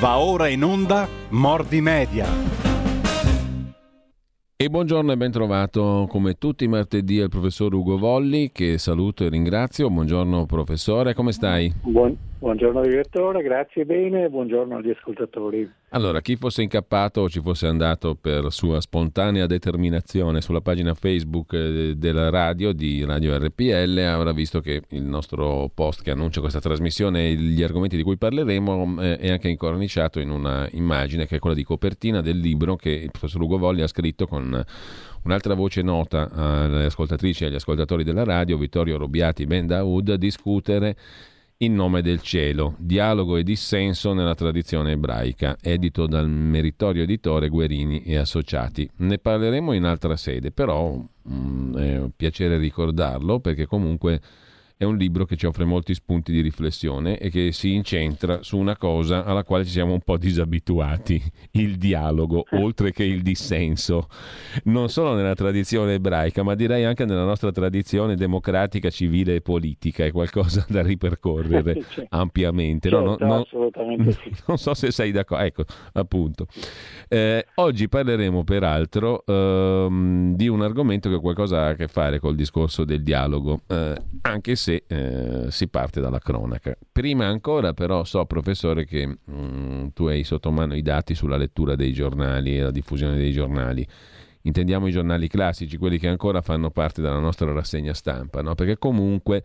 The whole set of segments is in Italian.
Va ora in onda Mordi Media. E buongiorno e ben trovato come tutti i martedì al professor Ugo Volli che saluto e ringrazio. Buongiorno professore, come stai? Buon, buongiorno direttore, grazie bene, buongiorno agli ascoltatori. Allora, chi fosse incappato o ci fosse andato per sua spontanea determinazione sulla pagina Facebook eh, della radio di Radio RPL avrà visto che il nostro post che annuncia questa trasmissione e gli argomenti di cui parleremo eh, è anche incorniciato in una immagine che è quella di copertina del libro che il professor Ugo Volli ha scritto con un'altra voce nota alle ascoltatrici e agli ascoltatori della radio, Vittorio Robiati Ben Daoud, discutere in nome del cielo, dialogo e dissenso nella tradizione ebraica, edito dal meritorio editore Guerini e Associati. Ne parleremo in altra sede, però mh, mm, è un piacere ricordarlo perché comunque è un libro che ci offre molti spunti di riflessione e che si incentra su una cosa alla quale ci siamo un po' disabituati, il dialogo, oltre che il dissenso, non solo nella tradizione ebraica, ma direi anche nella nostra tradizione democratica, civile e politica, è qualcosa da ripercorrere ampiamente. Certo, no, no, assolutamente sì. Non so se sei d'accordo, ecco, appunto. Eh, oggi parleremo peraltro ehm, di un argomento che ha qualcosa a che fare col discorso del dialogo, eh, anche se se eh, si parte dalla cronaca. Prima ancora però so, professore, che mh, mm, tu hai sotto mano i dati sulla lettura dei giornali e la diffusione dei giornali intendiamo i giornali classici, quelli che ancora fanno parte della nostra rassegna stampa, no? perché comunque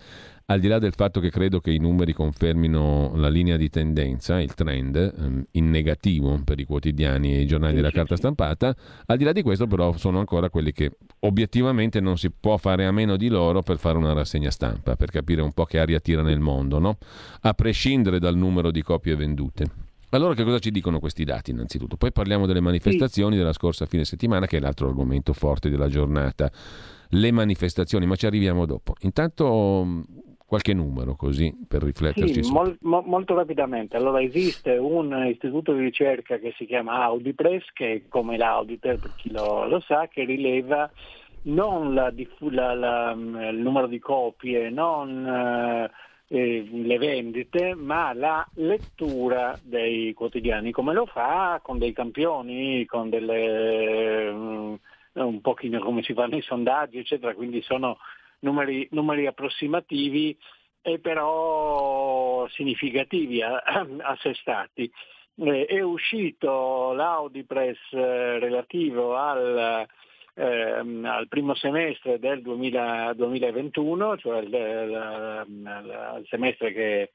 al di là del fatto che credo che i numeri confermino la linea di tendenza, il trend ehm, in negativo per i quotidiani e i giornali della carta stampata, al di là di questo però sono ancora quelli che obiettivamente non si può fare a meno di loro per fare una rassegna stampa, per capire un po' che aria tira nel mondo, no? a prescindere dal numero di copie vendute. Allora che cosa ci dicono questi dati innanzitutto? Poi parliamo delle manifestazioni sì. della scorsa fine settimana, che è l'altro argomento forte della giornata. Le manifestazioni, ma ci arriviamo dopo. Intanto qualche numero così per rifletterci sì. Mol, mo, molto rapidamente. Allora esiste un istituto di ricerca che si chiama Audipress, che è come l'Auditor per chi lo, lo sa, che rileva non la, la, la, il numero di copie, non eh, eh, le vendite, ma la lettura dei quotidiani, come lo fa con dei campioni, con delle, um, un pochino come si fanno i sondaggi, eccetera, quindi sono numeri, numeri approssimativi e però significativi a, a sé stati. Eh, è uscito l'Audipress eh, relativo al ehm, al primo semestre del 2000, 2021, cioè il, il, il semestre che,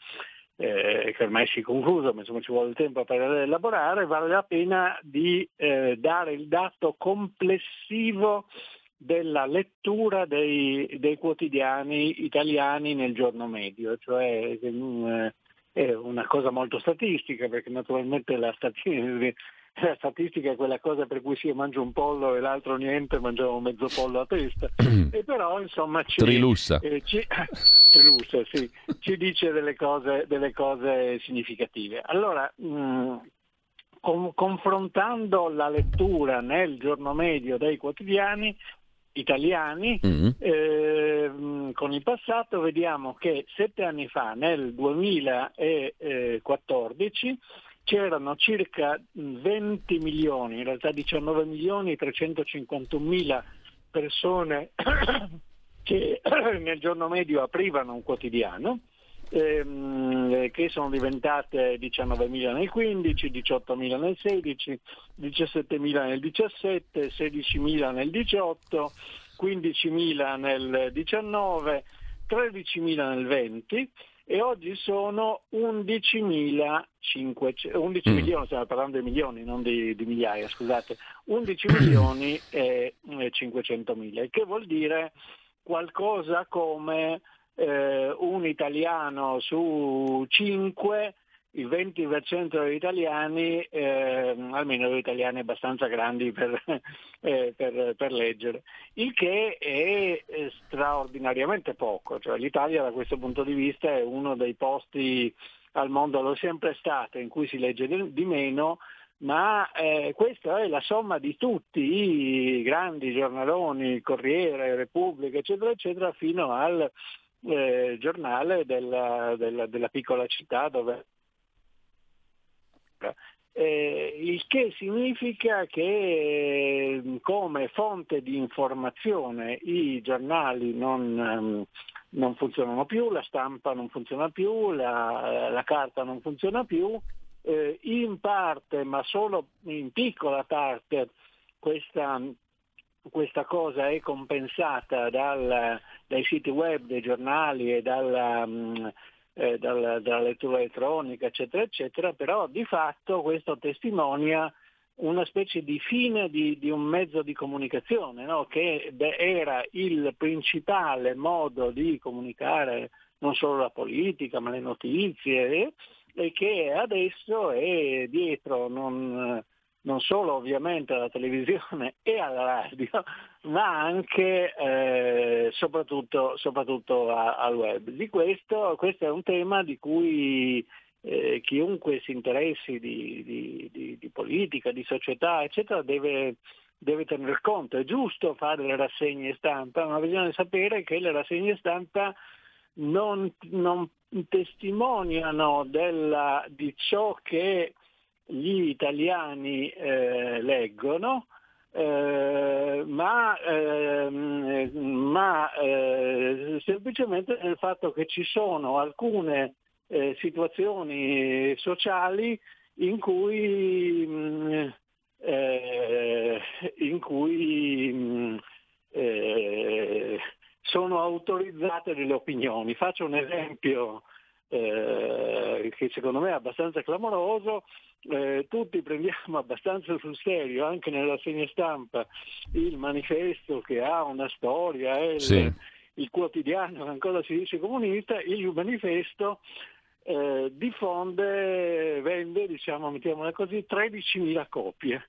eh, che, ormai si è concluso, ma insomma ci vuole tempo per elaborare, vale la pena di eh, dare il dato complessivo della lettura dei, dei, quotidiani italiani nel giorno medio, cioè eh, è una cosa molto statistica perché naturalmente la statistica la statistica è quella cosa per cui sì, io mangio un pollo e l'altro niente, mangiamo mezzo pollo a testa. e però insomma ci, Trilussa. Eh, ci, trilussa, sì, ci dice delle cose, delle cose significative. Allora, mh, mm, con, confrontando la lettura nel giorno medio dei quotidiani, italiani mm-hmm. eh, con il passato vediamo che sette anni fa, nel 2014, c'erano circa 20 milioni, in realtà 19 milioni e 351 mila persone che nel giorno medio aprivano un quotidiano, ehm, che sono diventate 19 mila nel 15, 18 mila nel 16, 17 mila nel 17, 16 mila nel 18, 15 mila nel 19, 13 mila nel 20 e oggi sono 11.500, 11 mm. milioni, stiamo parlando di milioni, non di, di migliaia, scusate, 11 milioni e 500 mila, il che vuol dire qualcosa come eh, un italiano su 5 il 20% degli italiani, eh, almeno degli italiani abbastanza grandi per, eh, per, per, leggere, il che è straordinariamente poco. Cioè, L'Italia da questo punto di vista è uno dei posti al mondo, lo è sempre stato, in cui si legge di, di meno, ma eh, questa è la somma di tutti i grandi giornaloni, Corriere, Repubblica, eccetera, eccetera, fino al eh, giornale della, della, della piccola città dove Eh, il che significa che come fonte di informazione i giornali non, ehm, non funzionano più, la stampa non funziona più, la, la carta non funziona più, eh, in parte, ma solo in piccola parte, questa, questa cosa è compensata dal, dai siti web dei giornali e dalla, um, eh, dalla, dalla lettura elettronica, eccetera, eccetera, però di fatto questo testimonia una specie di fine di, di un mezzo di comunicazione, no? che era il principale modo di comunicare non solo la politica, ma le notizie, e che adesso è dietro non, non solo ovviamente alla televisione e alla radio, ma anche eh, soprattutto, soprattutto al web. Di questo, questo è un tema di cui eh, chiunque si interessi di, di, di, di, politica, di società, eccetera, deve, deve tener conto. È giusto fare le rassegne stampa, ma bisogna sapere che le rassegne stampa non, non testimoniano della, di ciò che gli italiani eh, leggono, eh, ma, eh, ma eh, semplicemente nel fatto che ci sono alcune eh, situazioni sociali in cui, mh, mm, eh, in cui mh, mm, sono autorizzate delle opinioni. Faccio un esempio eh, che secondo me è abbastanza clamoroso, eh, tutti prendiamo abbastanza sul serio, anche nella segna stampa, il manifesto che ha una storia, è il, sì. il quotidiano che ancora si dice comunista, il manifesto eh, diffonde, vende, diciamo, mettiamola così, 13.000 copie.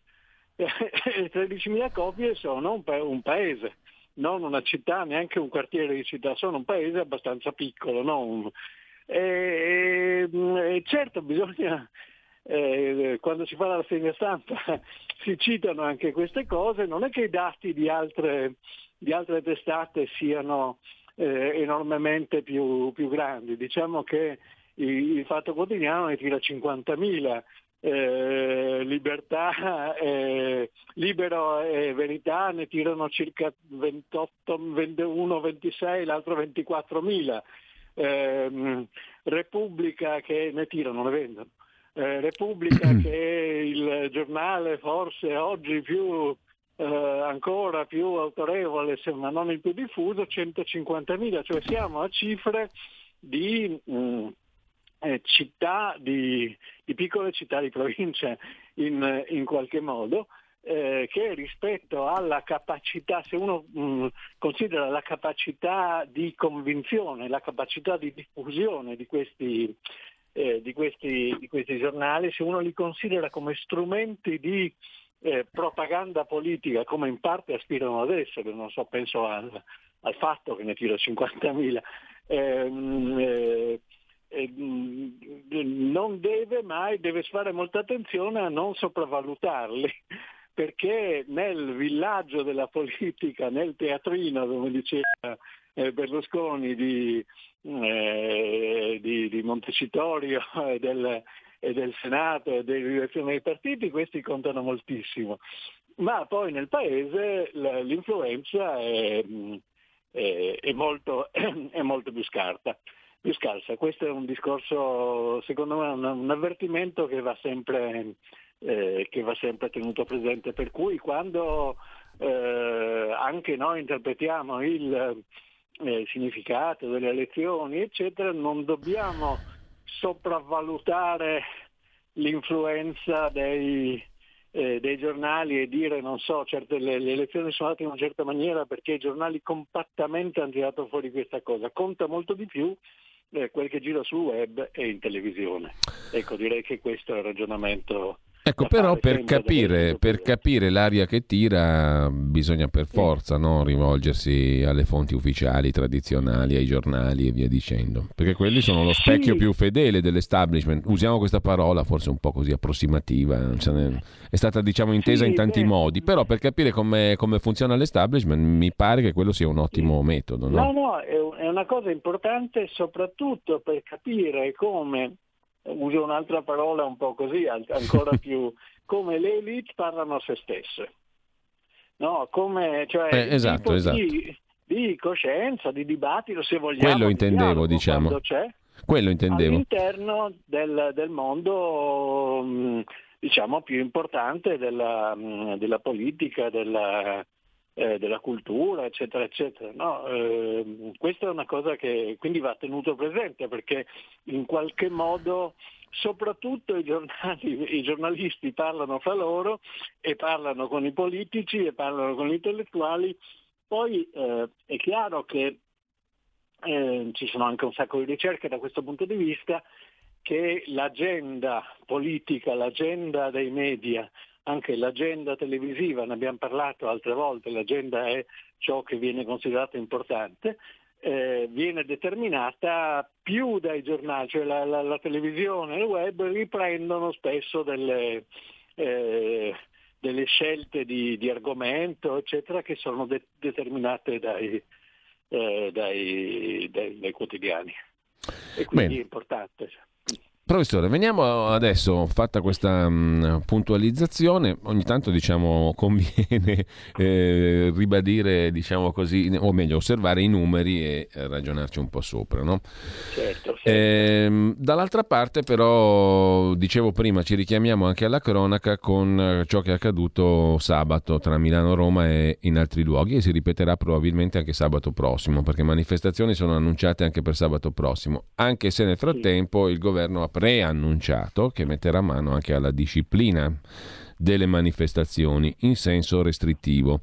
13.000 copie sono un, pa- un paese non una città, neanche un quartiere di città, sono un paese abbastanza piccolo. No? Un... E, e, certo bisogna, eh, quando si fa la rassegna stampa si citano anche queste cose, non è che i dati di altre, di altre testate siano eh, enormemente più, più, grandi, diciamo che il, il Fatto Quotidiano ne tira 50.000 eh, libertà, eh, libero e verità ne tirano circa 28, 21, 26, l'altro 24 mila. Eh, Repubblica che ne tirano, ne vendono. Eh, Repubblica che è il giornale forse oggi più eh, ancora più autorevole, ma non il più diffuso, 150.000, cioè siamo a cifre di mh, mm, eh, città, di, di, piccole città di provincia in, in qualche modo, eh, che rispetto alla capacità, se uno mh, mm, considera la capacità di convinzione, la capacità di diffusione di questi, eh, di questi, di questi giornali, se uno li considera come strumenti di eh, propaganda politica, come in parte aspirano ad essere, non so, penso al, al fatto che ne tiro 50.000, ehm, eh, non deve mai, deve fare molta attenzione a non sopravvalutarli, perché nel villaggio della politica, nel teatrino, come diceva eh, Berlusconi, di, eh, di, di Montecitorio e del, e del Senato e delle direzioni dei partiti, questi contano moltissimo. Ma poi nel paese l'influenza è, è, è, molto, è molto più scarsa più scarsa. Questo è un discorso, secondo me, un, un avvertimento che va, sempre, eh, che va sempre tenuto presente. Per cui quando eh, anche noi interpretiamo il eh, significato delle elezioni, eccetera, non dobbiamo sopravvalutare l'influenza dei, eh, dei giornali e dire non so, certe, le, le, elezioni sono andate in una certa maniera perché i giornali compattamente hanno tirato fuori questa cosa. Conta molto di più eh, quel che gira sul web e in televisione. Ecco, direi che questo è il ragionamento. Ecco, però per capire, per capire, l'aria che tira bisogna per forza no? rivolgersi alle fonti ufficiali, tradizionali, ai giornali e via dicendo, perché quelli sono lo specchio sì. più fedele dell'establishment. Usiamo questa parola forse un po' così approssimativa, è stata diciamo intesa sì, in tanti beh. modi, però per capire come, come, funziona l'establishment mi pare che quello sia un ottimo sì. metodo. No, no, no è una cosa importante soprattutto per capire come uso un'altra parola un po' così, ancora più, come le elite parlano a se stesse. No, come, cioè, eh, esatto, esatto. Di, di, coscienza, di dibattito, se vogliamo. Quello intendevo, diciamo. Quello intendevo. All'interno del, del mondo, mm, diciamo, più importante della, mm, della politica, della, eh, della cultura, eccetera, eccetera. No, eh, questa è una cosa che quindi va tenuto presente perché in qualche modo soprattutto i, giornali, i giornalisti parlano fra loro e parlano con i politici e parlano con gli intellettuali, poi eh, è chiaro che eh, ci sono anche un sacco di ricerche da questo punto di vista che l'agenda politica, l'agenda dei media, anche l'agenda televisiva, ne abbiamo parlato altre volte, l'agenda è ciò che viene considerato importante, eh, viene determinata più dai giornali, cioè la, la, la televisione e il web riprendono spesso delle, eh, delle scelte di, di, argomento, eccetera, che sono de- determinate dai, eh, dai, dai, dai, quotidiani. E quindi Bene. è importante. Professore, veniamo adesso, fatta questa mh, puntualizzazione, ogni tanto diciamo, conviene eh, ribadire, diciamo così, o meglio osservare i numeri e ragionarci un po' sopra. No? Certo, certo. Eh, dall'altra parte però, dicevo prima, ci richiamiamo anche alla cronaca con eh, ciò che è accaduto sabato tra Milano, Roma e in altri luoghi e si ripeterà probabilmente anche sabato prossimo, perché manifestazioni sono annunciate anche per sabato prossimo, anche se nel frattempo il governo ha preannunciato che metterà mano anche alla disciplina delle manifestazioni in senso restrittivo.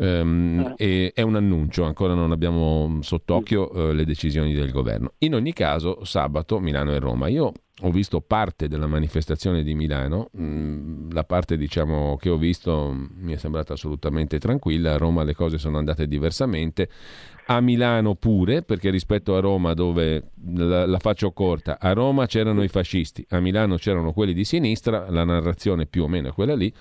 Um, e è un annuncio, ancora non abbiamo sott'occhio uh, le decisioni del governo. In ogni caso, sabato Milano e Roma. Io ho visto parte della manifestazione di Milano, mm, la parte diciamo, che ho visto mi è sembrata assolutamente tranquilla, a Roma le cose sono andate diversamente, a Milano pure, perché rispetto a Roma dove la, la, faccio corta, a Roma c'erano i fascisti, a Milano c'erano quelli di sinistra, la narrazione più o meno è quella lì.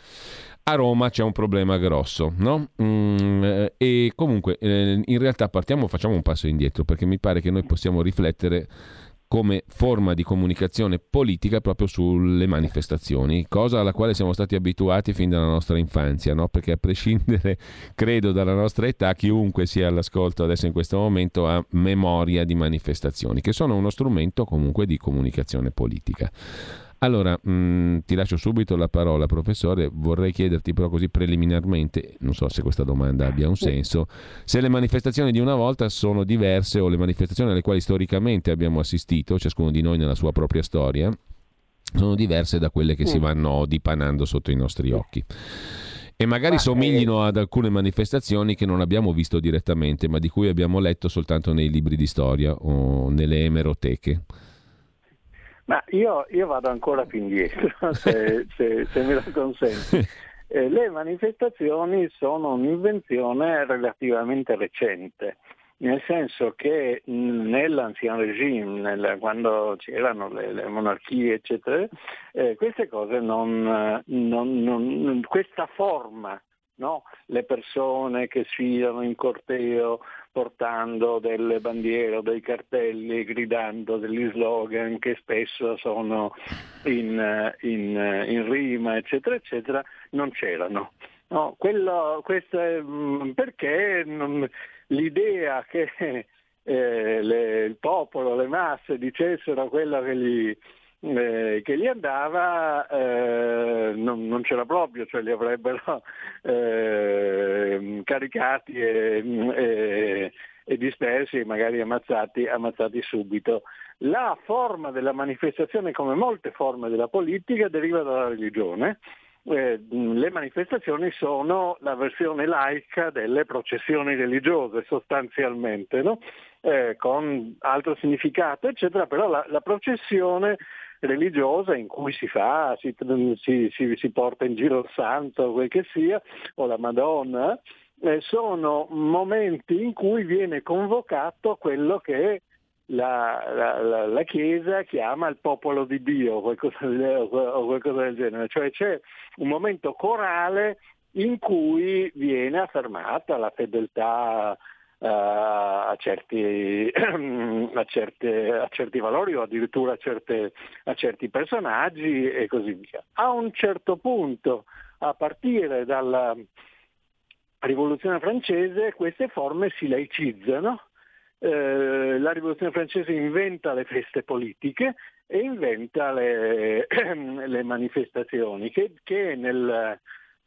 A Roma c'è un problema grosso, no? Mm, eh, e comunque eh, in realtà partiamo, facciamo un passo indietro perché mi pare che noi possiamo riflettere come forma di comunicazione politica proprio sulle manifestazioni, cosa alla quale siamo stati abituati fin dalla nostra infanzia, no? perché a prescindere, credo, dalla nostra età, chiunque sia all'ascolto adesso in questo momento ha memoria di manifestazioni, che sono uno strumento comunque di comunicazione politica. Allora, mh, mm, ti lascio subito la parola, professore. Vorrei chiederti però così preliminarmente, non so se questa domanda abbia un senso, se le manifestazioni di una volta sono diverse o le manifestazioni alle quali storicamente abbiamo assistito, ciascuno di noi nella sua propria storia, sono diverse da quelle che si vanno dipanando sotto i nostri occhi. E magari ma somiglino ad alcune manifestazioni che non abbiamo visto direttamente, ma di cui abbiamo letto soltanto nei libri di storia o nelle emeroteche. Ma io, io, vado ancora più indietro, se, se, se me lo consenti. Eh, le manifestazioni sono un'invenzione relativamente recente, nel senso che nell'ancien regime, nel, quando c'erano le, le, monarchie, eccetera, eh, queste cose non, non, non questa forma No? le persone che sfidano in corteo portando delle bandiere o dei cartelli, gridando degli slogan che spesso sono in, in, in rima, eccetera, eccetera, non c'erano. No, quello, è, mm, perché l'idea che eh, le, il popolo, le masse dicessero quello che gli, eh, che gli andava eh, non, non, c'era proprio, cioè li avrebbero eh, caricati e, e, e, dispersi e magari ammazzati, ammazzati subito. La forma della manifestazione, come molte forme della politica, deriva dalla religione. Eh, le manifestazioni sono la versione laica delle processioni religiose sostanzialmente, no? eh, con altro significato, eccetera, però la, la processione religiosa in cui si fa, si, si, si, si porta in giro il santo, quel che sia, o la Madonna, eh, sono momenti in cui viene convocato quello che la, la, la, Chiesa chiama il popolo di Dio o qualcosa, o qualcosa del genere, cioè c'è un momento corale in cui viene affermata la fedeltà a, certi, a, certe, a, certi, valori o addirittura a, certe, a certi personaggi e così via. A un certo punto, a partire dalla rivoluzione francese, queste forme si laicizzano. Eh, la rivoluzione francese inventa le feste politiche e inventa le, le manifestazioni che, che nel,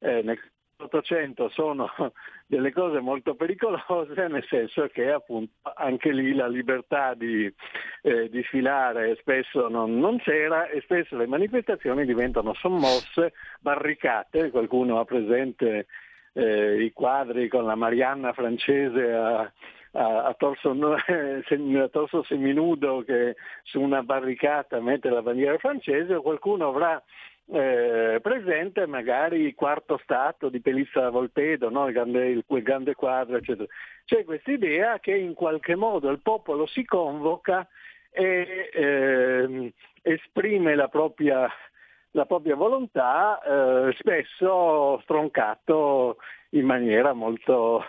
eh, nel Ottocento sono delle cose molto pericolose, nel senso che appunto anche lì la libertà di, eh, di sfilare spesso non, non, c'era e spesso le manifestazioni diventano sommosse, barricate, qualcuno ha presente eh, i quadri con la Marianna francese a, a, a, torso, a, torso, seminudo che su una barricata mette la bandiera francese o qualcuno avrà eh, presente magari il quarto stato di Pelissa Volpedo, no? il, grande, il, il, grande, quadro, eccetera. C'è questa idea che in qualche modo il popolo si convoca e eh, esprime la propria, la propria volontà, eh, spesso stroncato in maniera molto,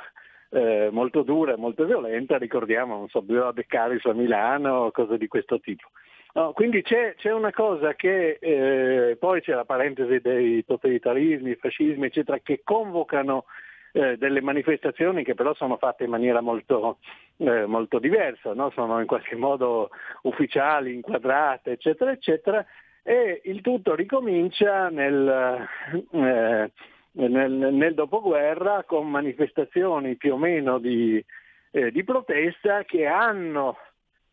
eh, molto dura e molto violenta, ricordiamo, non so, Beccaris a Milano, cose di questo tipo. No, quindi c'è, c'è, una cosa che eh, poi c'è la parentesi dei totalitarismi, fascismi, eccetera, che convocano eh, delle manifestazioni che però sono fatte in maniera molto, eh, molto diversa, no? sono in qualche modo ufficiali, inquadrate, eccetera, eccetera, e il tutto ricomincia nel, eh, nel, nel dopoguerra con manifestazioni più o meno di, eh, di protesta che hanno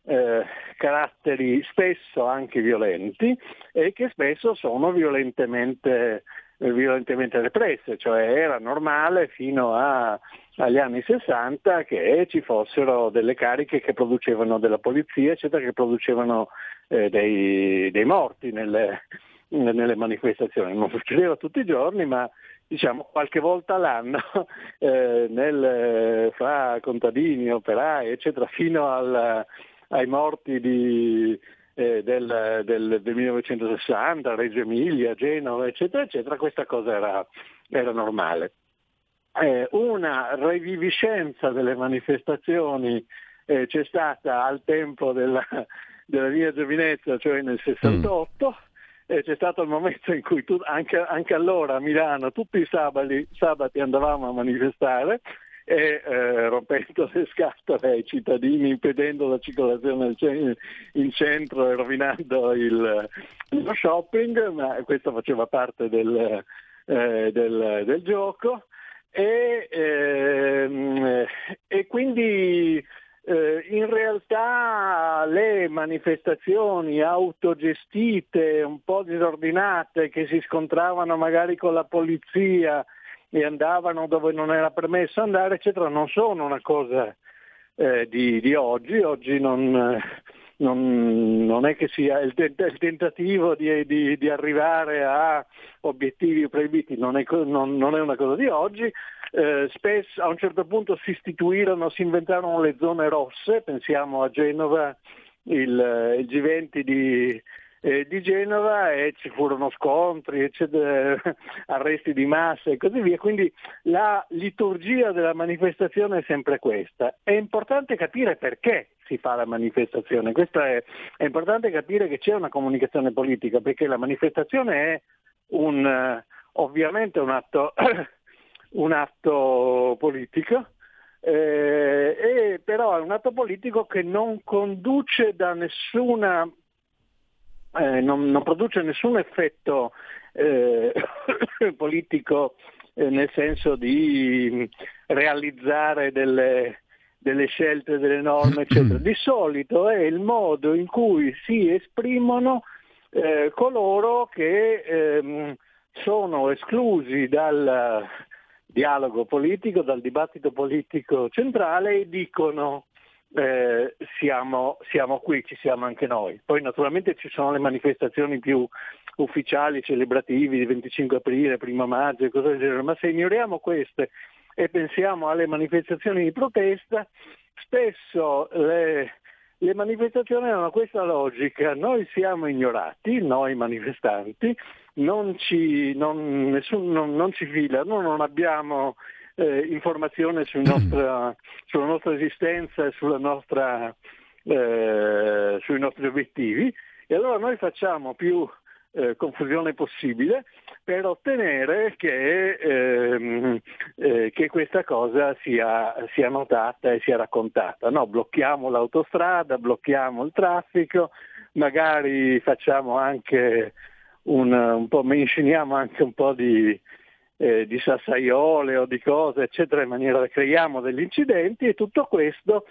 eh, caratteri spesso anche violenti e che spesso sono violentemente, eh, violentemente represse, cioè era normale fino a, agli anni 60 che ci fossero delle cariche che producevano della polizia, eccetera, che producevano eh, dei, dei, morti nelle, nelle manifestazioni. Non succedeva tutti i giorni, ma diciamo qualche volta all'anno eh, nel, fra contadini, operai, eccetera, fino al, ai morti di, eh, del, del, del, 1960, Reggio Emilia, Genova, eccetera, eccetera, questa cosa era, era normale. Eh, una reviviscenza delle manifestazioni eh, c'è stata al tempo della, della mia giovinezza, cioè nel 68, mm. C'è stato il momento in cui tu, anche, anche, allora a Milano tutti i sabati, sabati andavamo a manifestare e eh, rompendo le scatole ai cittadini, impedendo la circolazione in centro e rovinando il, lo shopping, ma questo faceva parte del, eh, del, del gioco. E, ehm, e quindi eh, in realtà le manifestazioni autogestite, un po' disordinate, che si scontravano magari con la polizia, e andavano dove non era permesso andare, eccetera, non sono una cosa eh, di, di, oggi. Oggi non, non, non, è che sia il, il tentativo di, di, di, arrivare a obiettivi proibiti, non è, non è una cosa di oggi. Eh, spesso a un certo punto si istituirono, si inventarono le zone rosse, pensiamo a Genova, il, il G20 di, eh, di Genova e ci furono scontri, eccetera, arresti di massa e così via. Quindi la liturgia della manifestazione è sempre questa. È importante capire perché si fa la manifestazione, è, è, importante capire che c'è una comunicazione politica, perché la manifestazione è un, ovviamente un atto, un atto politico, eh, però è un atto politico che non conduce da nessuna eh, non, non, produce nessun effetto eh, politico eh, nel senso di realizzare delle, delle scelte, delle norme, eccetera. Di solito è il modo in cui si esprimono eh, coloro che ehm, sono esclusi dal dialogo politico, dal dibattito politico centrale e dicono eh, siamo, siamo, qui, ci siamo anche noi. Poi naturalmente ci sono le manifestazioni più ufficiali, celebrativi di 25 aprile, 1 maggio e cose del genere, ma se ignoriamo queste e pensiamo alle manifestazioni di protesta, spesso le, le manifestazioni hanno questa logica, noi siamo ignorati, noi manifestanti, non ci, non, nessun, non, non ci filano, non abbiamo eh, informazione sul nostra, sulla nostra esistenza e sulla nostra, eh, sui nostri obiettivi e allora noi facciamo più eh, confusione possibile per ottenere che, ehm, eh, che questa cosa sia, sia, notata e sia raccontata. No, blocchiamo l'autostrada, blocchiamo il traffico, magari facciamo anche un, un po', menzioniamo anche un po' di, eh, di sassaiole o di cose, eccetera, in maniera da creiamo degli incidenti e tutto questo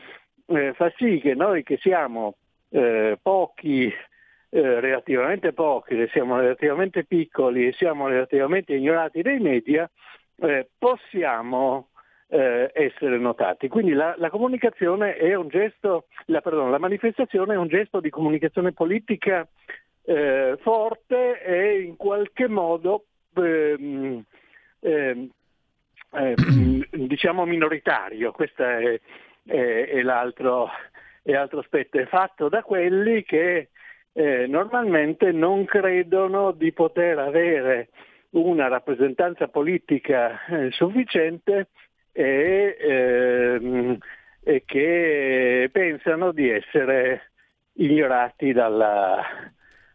eh, fa sì che noi che siamo eh, pochi eh, relativamente pochi, siamo relativamente piccoli e siamo relativamente ignorati dai media, eh, possiamo eh, essere notati. Quindi la, la, comunicazione è un gesto, la, perdone, la, manifestazione è un gesto di comunicazione politica eh, forte e in qualche modo ehm, ehm, diciamo minoritario. Questo è, è, è, l'altro, è l'altro aspetto, è fatto da quelli che eh, normalmente non credono di poter avere una rappresentanza politica eh, sufficiente e, ehm, e, che pensano di essere ignorati dalla,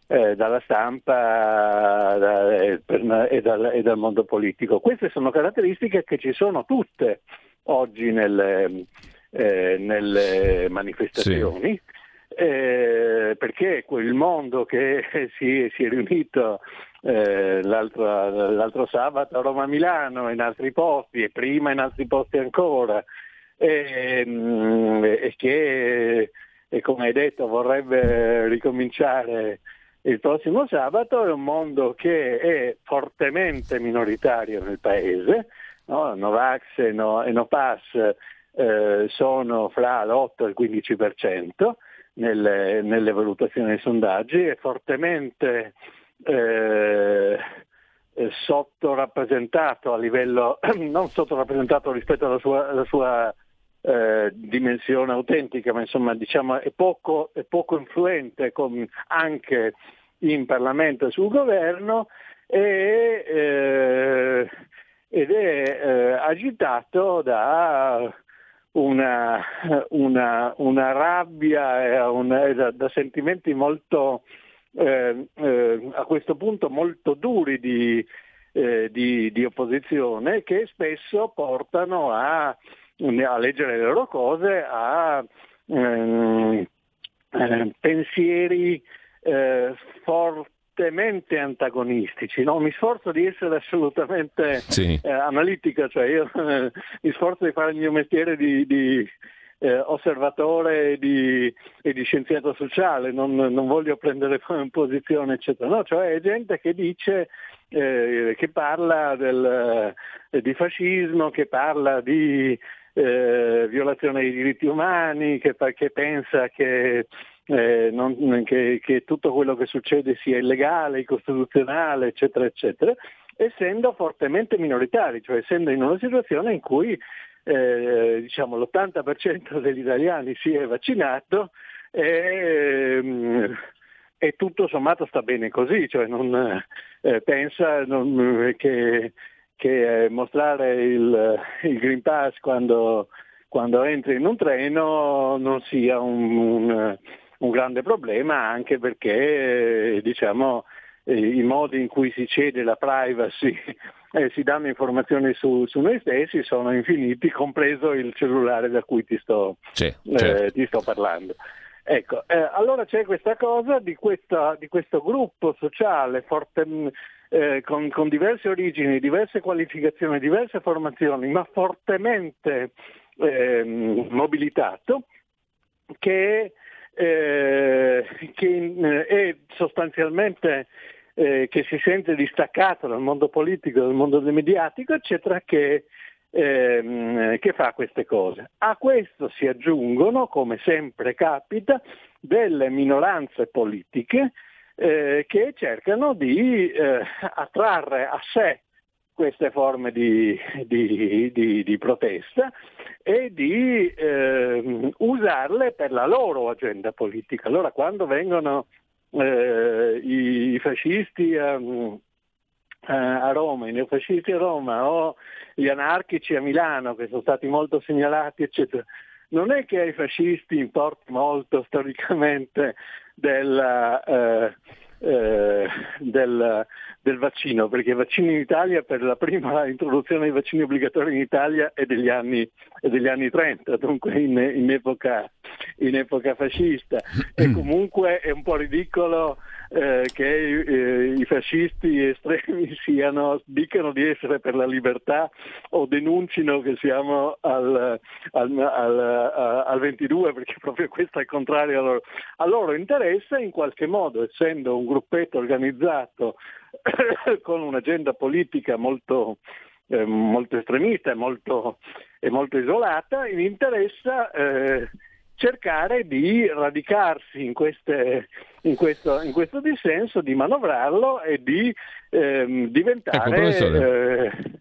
eh, dalla stampa da, e, per, e, dal, e, dal, mondo politico. Queste sono caratteristiche che ci sono tutte oggi nelle, eh, nelle manifestazioni. Sì eh, perché quel mondo che si, si è riunito eh, l'altro, l'altro, sabato a Roma-Milano, in altri posti e prima in altri posti ancora, e, mm, e che, e come hai detto, vorrebbe ricominciare il prossimo sabato, è un mondo che è fortemente minoritario nel paese, no? Novax e, no, e Nopass eh, sono fra l'8 e il 15%, nelle, nelle valutazioni dei sondaggi, è fortemente eh, sottorappresentato a livello, non sottorappresentato rispetto alla sua, alla sua eh, dimensione autentica, ma insomma diciamo è poco, è poco influente con, anche in Parlamento e sul governo e, eh, ed è eh, agitato da una, una, una rabbia una, da, da, sentimenti molto, eh, eh, a questo punto molto duri di, eh, di, di, opposizione che spesso portano a, a leggere le loro cose, a ehm, eh, pensieri eh, fortemente antagonistici. No? Mi sforzo di essere assolutamente sì. eh, analitica, cioè io eh, mi sforzo di fare il mio mestiere di, di eh, osservatore e di, e di, scienziato sociale, non, non, voglio prendere posizione, eccetera. No, cioè è gente che dice, eh, che parla del, eh, di fascismo, che parla di eh, violazione dei diritti umani, che, che pensa che eh, non, che, che, tutto quello che succede sia illegale, incostituzionale, eccetera, eccetera, essendo fortemente minoritari, cioè essendo in una situazione in cui eh, diciamo, l'80% degli italiani si è vaccinato e, ehm, e tutto sommato sta bene così, cioè non, eh, pensa non, che, che mostrare il, il, Green Pass quando, quando entri in un treno non sia un, un un grande problema anche perché diciamo, i modi in cui si cede la privacy e si danno informazioni su, su, noi stessi sono infiniti, compreso il cellulare da cui ti sto, sì, certo. eh, ti sto parlando. Ecco, eh, allora c'è questa cosa di, questa, di questo gruppo sociale forte, eh, con, con, diverse origini, diverse qualificazioni, diverse formazioni, ma fortemente ehm, mobilitato, che eh, che eh, è sostanzialmente eh, che si sente distaccato dal mondo politico, dal mondo mediatico, eccetera, che, ehm, che fa queste cose. A questo si aggiungono, come sempre capita, delle minoranze politiche eh, che cercano di eh, attrarre a sé queste forme di, di, di, di protesta e di eh, usarle per la loro agenda politica. Allora quando vengono eh, i fascisti a, a Roma, i neofascisti a Roma o gli anarchici a Milano che sono stati molto segnalati, eccetera. Non è che ai fascisti importi molto storicamente del, eh, eh, del, del, vaccino, perché i vaccini in Italia, per la prima introduzione dei vaccini obbligatori in Italia è degli anni, è degli anni 30, dunque in, in, epoca, in epoca fascista. E comunque è un po' ridicolo eh, che eh, i fascisti estremi siano, dicano di essere per la libertà o denuncino che siamo al, al, al, al 22 perché proprio questo è contrario a loro. A loro interessa in qualche modo, essendo un gruppetto organizzato con un'agenda politica molto, eh, molto estremista e molto, molto isolata, interessa eh, cercare di radicarsi in, queste, in, questo, in, questo, dissenso, di manovrarlo e di ehm, diventare... Ecco,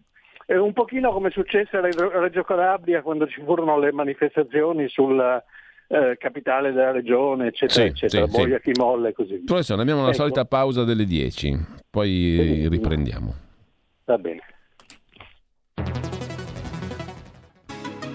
eh, un pochino come successe a Reggio Calabria quando ci furono le manifestazioni sulla eh, capitale della regione, eccetera, sì, eccetera, sì, Boia, sì. Chimolle e così via. Professore, abbiamo la ecco. solita pausa delle 10, poi Benissimo. riprendiamo. Va bene.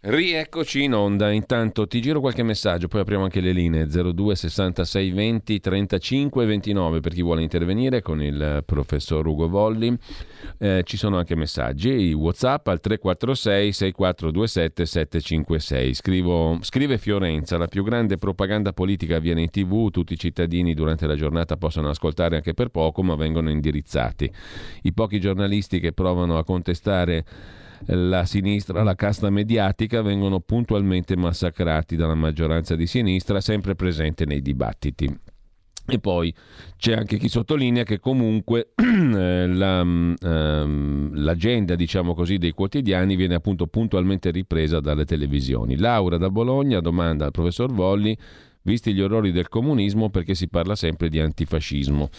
Rieccoci in onda, intanto ti giro qualche messaggio, poi apriamo anche le linee 02 66 20 35 29 per chi vuole intervenire con il professor Ugo Volli. Eh, ci sono anche messaggi, Whatsapp al 346 6427 756. Scrivo, scrive Fiorenza, la più grande propaganda politica avviene in tv, tutti i cittadini durante la giornata possono ascoltare anche per poco ma vengono indirizzati. I pochi giornalisti che provano a contestare la sinistra, la casta mediatica vengono puntualmente massacrati dalla maggioranza di sinistra sempre presente nei dibattiti. E poi c'è anche chi sottolinea che comunque eh, la, um, l'agenda, diciamo così, dei quotidiani viene appunto puntualmente ripresa dalle televisioni. Laura da Bologna domanda al professor Volli, visti gli orrori del comunismo, perché si parla sempre di antifascismo?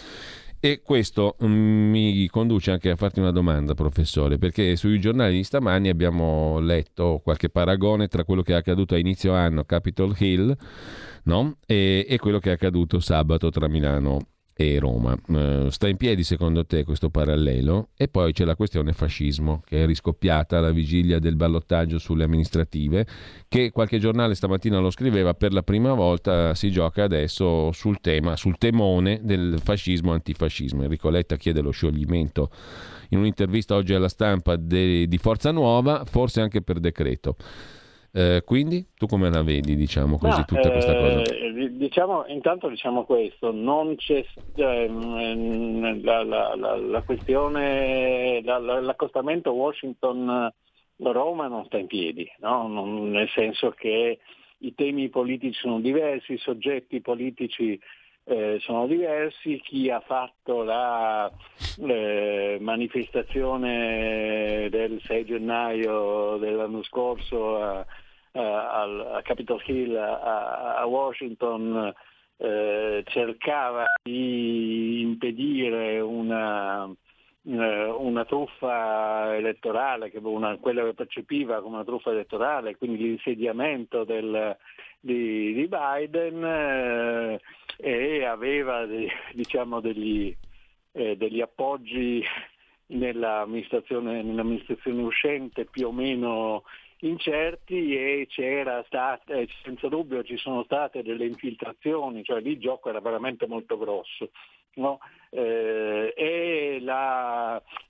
E questo mm, mi conduce anche a farti una domanda, professore, perché sui giornali di stamani abbiamo letto qualche paragone tra quello che è accaduto a inizio anno a Capitol Hill no? e, e quello che è accaduto sabato tra Milano e Roma. Uh, sta in piedi secondo te questo parallelo? E poi c'è la questione fascismo che è riscoppiata alla vigilia del ballottaggio sulle amministrative, che qualche giornale stamattina lo scriveva, per la prima volta si gioca adesso sul tema, sul temone del fascismo-antifascismo. Enrico Letta chiede lo scioglimento in un'intervista oggi alla stampa de, di Forza Nuova, forse anche per decreto. Eh, quindi tu come la vedi, diciamo così, no, tutta questa cosa? Eh, diciamo, intanto diciamo questo, non c'è ehm, la, la, la, la, questione, l'accostamento Washington-Roma non sta in piedi, no? non, nel senso che i temi politici sono diversi, i soggetti politici eh, sono diversi, chi ha fatto la eh, manifestazione del 6 gennaio dell'anno scorso a, a, a Capitol Hill a, a Washington eh, cercava di impedire una, eh, una truffa elettorale, una, quella che percepiva come una truffa elettorale, quindi l'insediamento del, di, di, Biden eh, e aveva diciamo, degli, eh, degli, appoggi nell'amministrazione, nell'amministrazione, uscente più o meno incerti e c'era stata, senza dubbio ci sono state delle infiltrazioni, cioè lì il gioco era veramente molto grosso. No? Eh,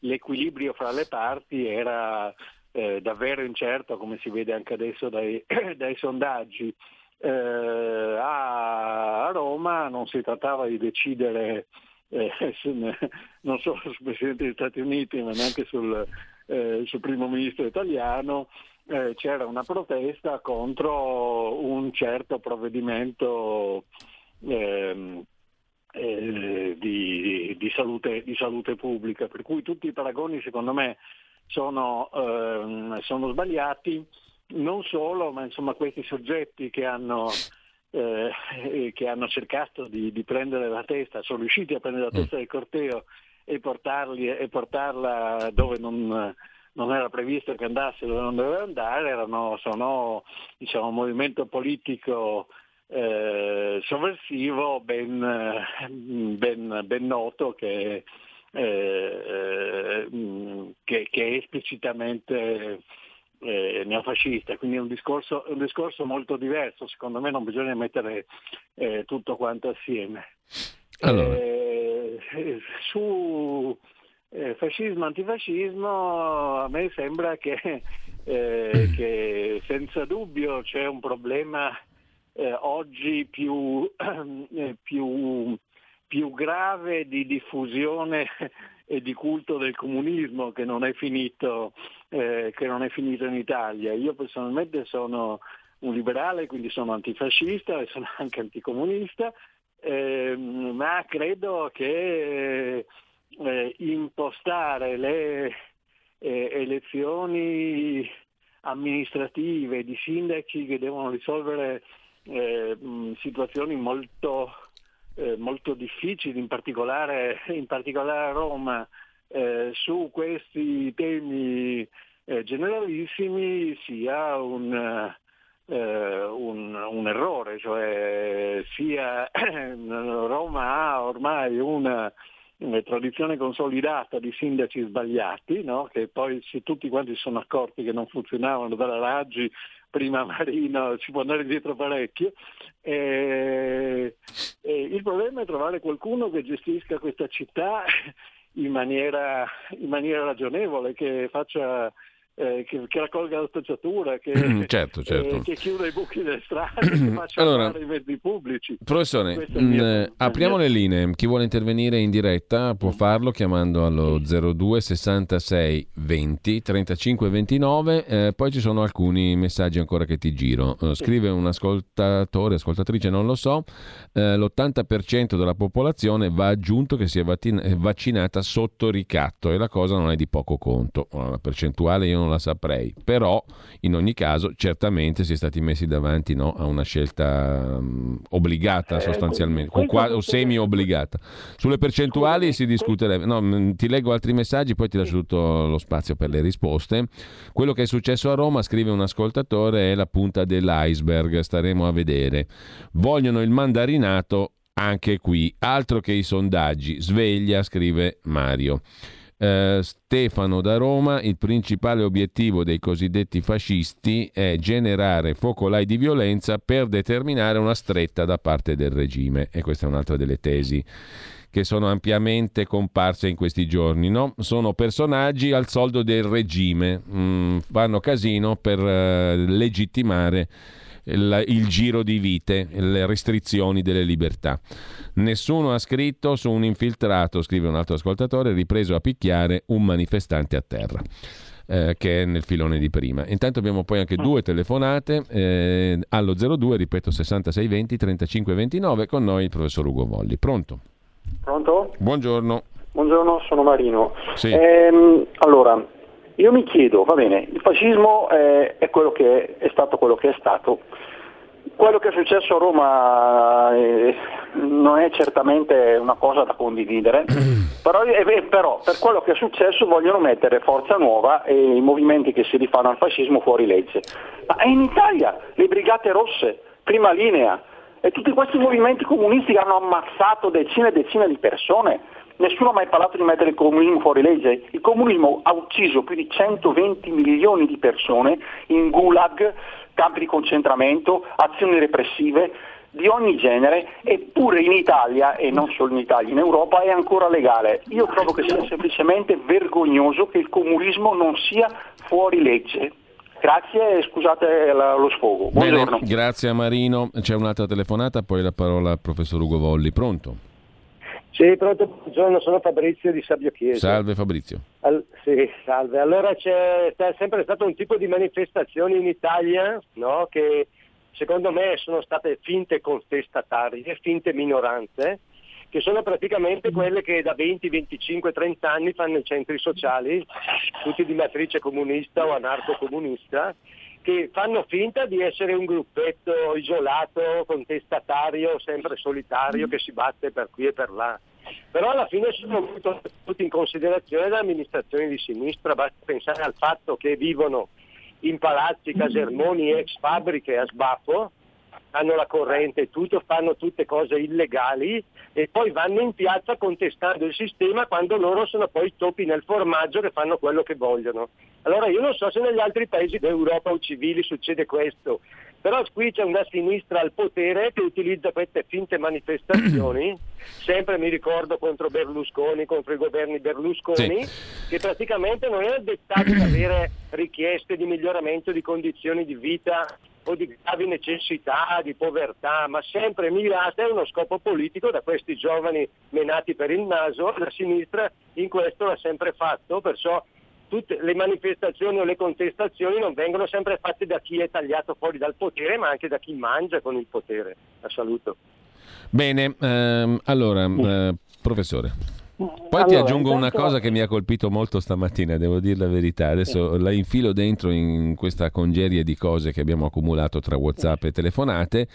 l'equilibrio fra le parti era eh, davvero incerto, come si vede anche adesso dai, dai sondaggi. Eh, a Roma non si trattava di decidere eh, non solo sul Presidente degli Stati Uniti ma neanche sul, eh, sul Primo Ministro italiano, eh, c'era una protesta contro un certo provvedimento ehm, eh, di, di, salute, di, salute, pubblica, per cui tutti i paragoni secondo me sono, ehm, sono sbagliati, non solo, ma insomma questi soggetti che hanno, eh, che hanno cercato di, di, prendere la testa, sono riusciti a prendere la testa del corteo e, portarli, e portarla dove non, non era previsto che andasse dove non doveva andare, erano, sono diciamo, un movimento politico eh, sovversivo ben, ben, ben, noto che, eh, che, che è esplicitamente eh, neofascista, quindi è un discorso, un discorso, molto diverso, secondo me non bisogna mettere eh, tutto quanto assieme. Allora. Eh, su eh, fascismo, antifascismo, a me sembra che, eh, che senza dubbio c'è un problema eh, oggi più, eh, più, più, grave di diffusione e di culto del comunismo che non è finito, eh, che non è finito in Italia. Io personalmente sono un liberale, quindi sono antifascista e sono anche anticomunista, ehm, ma credo che eh, impostare le eh, elezioni amministrative di sindaci che devono risolvere eh, situazioni molto, eh, molto, difficili, in particolare, in particolare a Roma, eh, su questi temi eh, generalissimi sia un, eh, un, un, errore, cioè sia Roma ha ormai una una tradizione consolidata di sindaci sbagliati, no? che poi se tutti quanti si sono accorti che non funzionavano dalla Raggi prima Marino ci può andare dietro parecchio. E, e il problema è trovare qualcuno che gestisca questa città in maniera, in maniera ragionevole, che faccia eh, che, che, raccolga la spezzatura, che, certo, certo. Eh, che chiuda i buchi delle strade, che faccia allora, i mezzi pubblici. Professore, mh, mm, eh, apriamo le linee. Chi vuole intervenire in diretta può farlo chiamando allo 02 66 20 35 29. Eh, poi ci sono alcuni messaggi ancora che ti giro. Uh, scrive un ascoltatore, ascoltatrice, non lo so, eh, l'80% della popolazione va aggiunto che sia vaccinata sotto ricatto e la cosa non è di poco conto. La percentuale io non la saprei, però in ogni caso certamente si è stati messi davanti no, a una scelta um, obbligata eh, sostanzialmente, con qua, o semi-obbligata. Sulle percentuali si discuterebbe, no, mm, ti leggo altri messaggi, poi ti lascio tutto lo spazio per le risposte. Quello che è successo a Roma, scrive un ascoltatore, è la punta dell'iceberg, staremo a vedere. Vogliono il mandarinato anche qui, altro che i sondaggi, sveglia, scrive Mario. Eh, Stefano da Roma, il principale obiettivo dei cosiddetti fascisti è generare focolai di violenza per determinare una stretta da parte del regime. E questa è un'altra delle tesi che sono ampiamente comparse in questi giorni. No? Sono personaggi al soldo del regime, mm, fanno casino per eh, legittimare il, il giro di vite, le restrizioni delle libertà. Nessuno ha scritto su un infiltrato, scrive un altro ascoltatore, ripreso a picchiare un manifestante a terra. Eh, che è nel filone di prima. Intanto abbiamo poi anche due telefonate eh, allo 02, ripeto 6620 3529 con noi il professor Ugo Volli. Pronto? Pronto? Buongiorno. Buongiorno, sono Marino. Sì. Ehm, allora, io mi chiedo, va bene, il fascismo è, è, che è, è stato quello che è stato. Quello che è successo a Roma eh, non è certamente una cosa da condividere, però, eh, però, per quello che è successo vogliono mettere Forza Nuova e i movimenti che si rifanno al fascismo fuori legge. Ma in Italia le Brigate Rosse, prima linea, e tutti questi movimenti comunisti che hanno ammazzato decine e decine di persone, Nessuno ha mai parlato di mettere il comunismo fuori legge. Il comunismo ha ucciso più di 120 milioni di persone in gulag, campi di concentramento, azioni repressive. di ogni genere, eppure in Italia, e non solo in Italia, in Europa è ancora legale. Io trovo che sia semplicemente vergognoso che il comunismo non sia fuori legge. Grazie e scusate lo sfogo. Buongiorno. Bene, grazie a Marino. C'è un'altra telefonata, poi la parola al professor Ugo Volli. Pronto? Sì, pronto, buongiorno, sono Fabrizio di Sabio Chiesa. Salve Fabrizio. Al, sì, salve. Allora c'è, sempre stato un tipo di manifestazioni in Italia no, che secondo me sono state finte contestatarie, finte minoranze, che sono praticamente quelle che da 20, 25, 30 anni fanno i centri sociali, tutti di matrice comunista o anarco-comunista, che fanno finta di essere un gruppetto isolato, contestatario, sempre solitario, che si batte per qui e per là. Però alla fine sono tutti in considerazione da amministrazioni di sinistra, basta pensare al fatto che vivono in palazzi, casermoni, ex fabbriche a sbaffo, hanno la corrente e tutto, fanno tutte cose illegali e poi vanno in piazza contestando il sistema quando loro sono poi topi nel formaggio che fanno quello che vogliono. Allora io non so se negli altri paesi d'Europa o civili succede questo, però qui c'è una sinistra al potere che utilizza queste finte manifestazioni, sempre mi ricordo contro Berlusconi, contro i governi Berlusconi, sì. che praticamente non è dettato ad avere richieste di miglioramento di condizioni di vita o di gravi necessità, di povertà, ma sempre mirate a uno scopo politico da questi giovani menati per il naso, la sinistra in questo l'ha sempre fatto, perciò tutte le manifestazioni o le contestazioni non vengono sempre fatte da chi è tagliato fuori dal potere, ma anche da chi mangia con il potere. La saluto. Bene, ehm, allora, eh, professore. Poi allora, ti aggiungo una cosa che mi ha colpito molto stamattina, devo dire la verità. Adesso sì. la infilo dentro in questa congerie di cose che abbiamo accumulato tra WhatsApp e telefonate.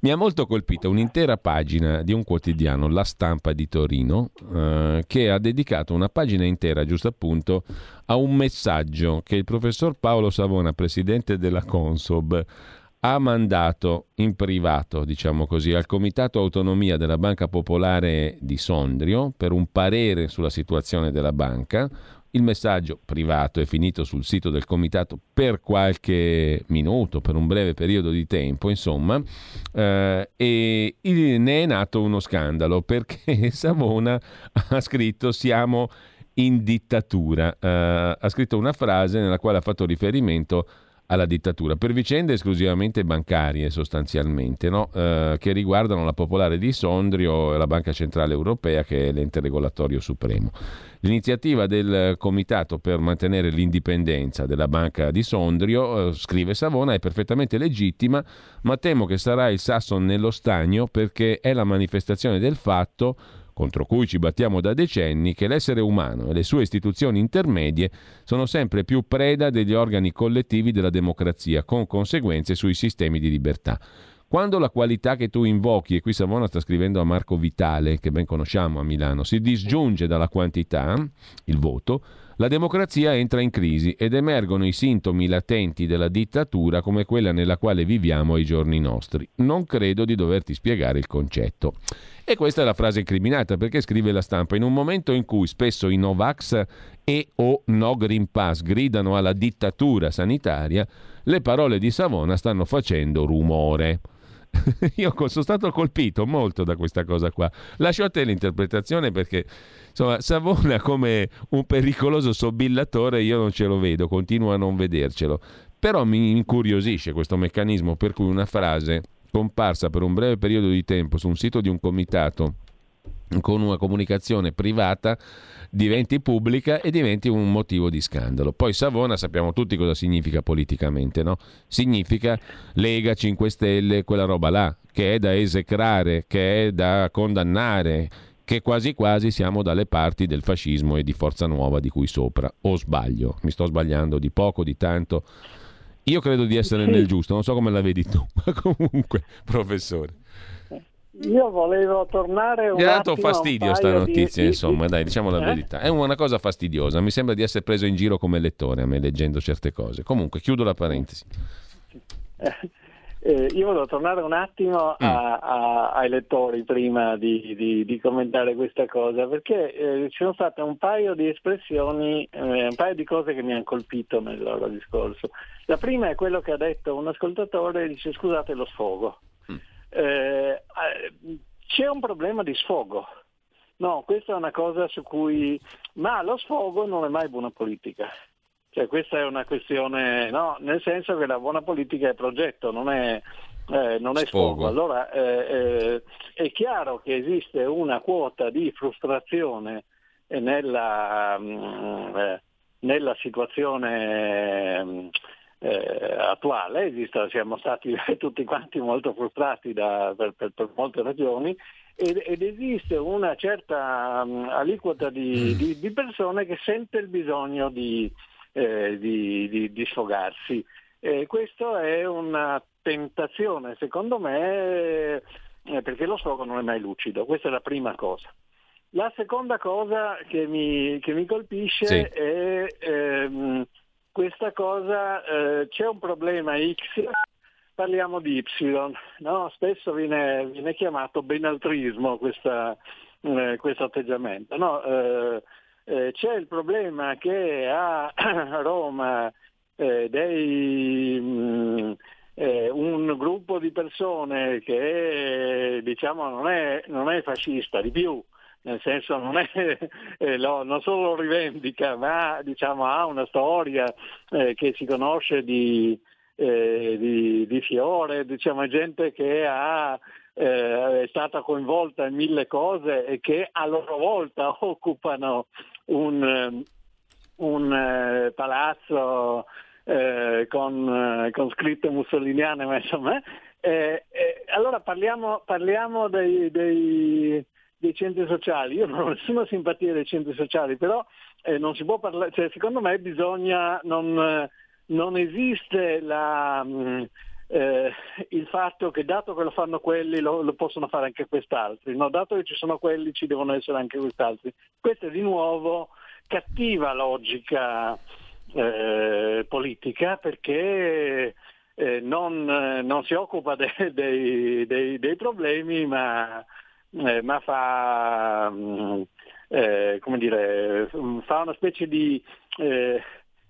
Mi ha molto colpito un'intera pagina di un quotidiano, La Stampa di Torino, eh, che ha dedicato una pagina intera, giusto appunto, a un messaggio che il professor Paolo Savona, presidente della Consob, ha mandato in privato, diciamo così, al Comitato Autonomia della Banca Popolare di Sondrio per un parere sulla situazione della banca. Il messaggio privato è finito sul sito del comitato per qualche minuto, per un breve periodo di tempo, insomma, eh, e ne è nato uno scandalo perché Savona ha scritto siamo in dittatura. Eh, ha scritto una frase nella quale ha fatto riferimento alla dittatura, per vicende esclusivamente bancarie sostanzialmente, no? eh, che riguardano la Popolare di Sondrio e la Banca Centrale Europea che è l'ente regolatorio supremo. L'iniziativa del Comitato per mantenere l'indipendenza della Banca di Sondrio, eh, scrive Savona, è perfettamente legittima, ma temo che sarà il sasso nello stagno perché è la manifestazione del fatto contro cui ci battiamo da decenni, che l'essere umano e le sue istituzioni intermedie sono sempre più preda degli organi collettivi della democrazia, con conseguenze sui sistemi di libertà. Quando la qualità che tu invochi, e qui Savona sta scrivendo a Marco Vitale, che ben conosciamo a Milano, si disgiunge dalla quantità, il voto, la democrazia entra in crisi ed emergono i sintomi latenti della dittatura come quella nella quale viviamo ai giorni nostri. Non credo di doverti spiegare il concetto. E questa è la frase incriminata perché scrive la stampa in un momento in cui spesso i Novax e o No Green Pass gridano alla dittatura sanitaria, le parole di Savona stanno facendo rumore. Io sono stato colpito molto da questa cosa qua. Lascio a te l'interpretazione perché insomma, Savona come un pericoloso sobillatore io non ce lo vedo, continuo a non vedercelo. Però mi incuriosisce questo meccanismo per cui una frase comparsa per un breve periodo di tempo su un sito di un comitato con una comunicazione privata diventi pubblica e diventi un motivo di scandalo. Poi Savona sappiamo tutti cosa significa politicamente, no? Significa Lega 5 Stelle, quella roba là, che è da esecrare, che è da condannare, che quasi quasi siamo dalle parti del fascismo e di Forza Nuova di cui sopra. O sbaglio? Mi sto sbagliando di poco, di tanto? Io credo di essere nel giusto, non so come la vedi tu, ma comunque, professore. Io volevo tornare un Mi ha dato fastidio sta notizia, di... insomma, dai, diciamo la eh? verità. È una cosa fastidiosa, mi sembra di essere preso in giro come lettore a me leggendo certe cose. Comunque, chiudo la parentesi. Eh, io volevo tornare un attimo a, mm. a, ai lettori prima di, di, di, commentare questa cosa, perché eh, ci sono state un paio di espressioni, eh, un paio di cose che mi hanno colpito nel loro discorso. La prima è quello che ha detto un ascoltatore, dice scusate lo sfogo. Eh, c'è un problema di sfogo. No, questa è una cosa su cui... Ma lo sfogo non è mai buona politica. Cioè, questa è una questione, no, nel senso che la buona politica è progetto, non è, eh, non è sfogo. Allora eh, eh, è chiaro che esiste una quota di frustrazione nella, mh, mm, eh, nella situazione mh, mm, eh, attuale, esiste, siamo stati tutti quanti molto frustrati da, per, per, per, molte ragioni ed, ed, esiste una certa mm, aliquota di, di, di persone che sente il bisogno di eh, di, sfogarsi. Eh, questa è una tentazione, secondo me, eh, perché lo sfogo non è mai lucido, questa è la prima cosa. La seconda cosa che mi, che mi colpisce sì. è ehm, questa cosa, eh, c'è un problema X, parliamo di Y, no? spesso viene, viene, chiamato benaltrismo questa, eh, questo atteggiamento. No? Eh, eh, c'è il problema che a Roma eh, dei, mh, mm, eh, un gruppo di persone che diciamo, non, è, non è fascista, di più, nel senso non, è, eh, lo, non solo lo rivendica, ma diciamo, ha una storia eh, che si conosce di, eh, di, di fiore, diciamo, gente che ha, eh, è stata coinvolta in mille cose e che a loro volta occupano un, un eh, palazzo eh, con, con, scritte mussoliniane, ma insomma, allora parliamo, parliamo dei, dei, dei, centri sociali. Io non ho nessuna simpatia dei centri sociali, però eh, non si può parlare, cioè, secondo me bisogna, non, non esiste la, mm, eh, il fatto che dato che lo fanno quelli lo, lo possono fare anche quest'altri, no? dato che ci sono quelli ci devono essere anche quest'altri. Questa è di nuovo cattiva logica eh, politica perché eh, non, non, si occupa de, dei, dei, dei, problemi ma, eh, ma fa, mh, mm, eh, dire, fa, una specie di eh,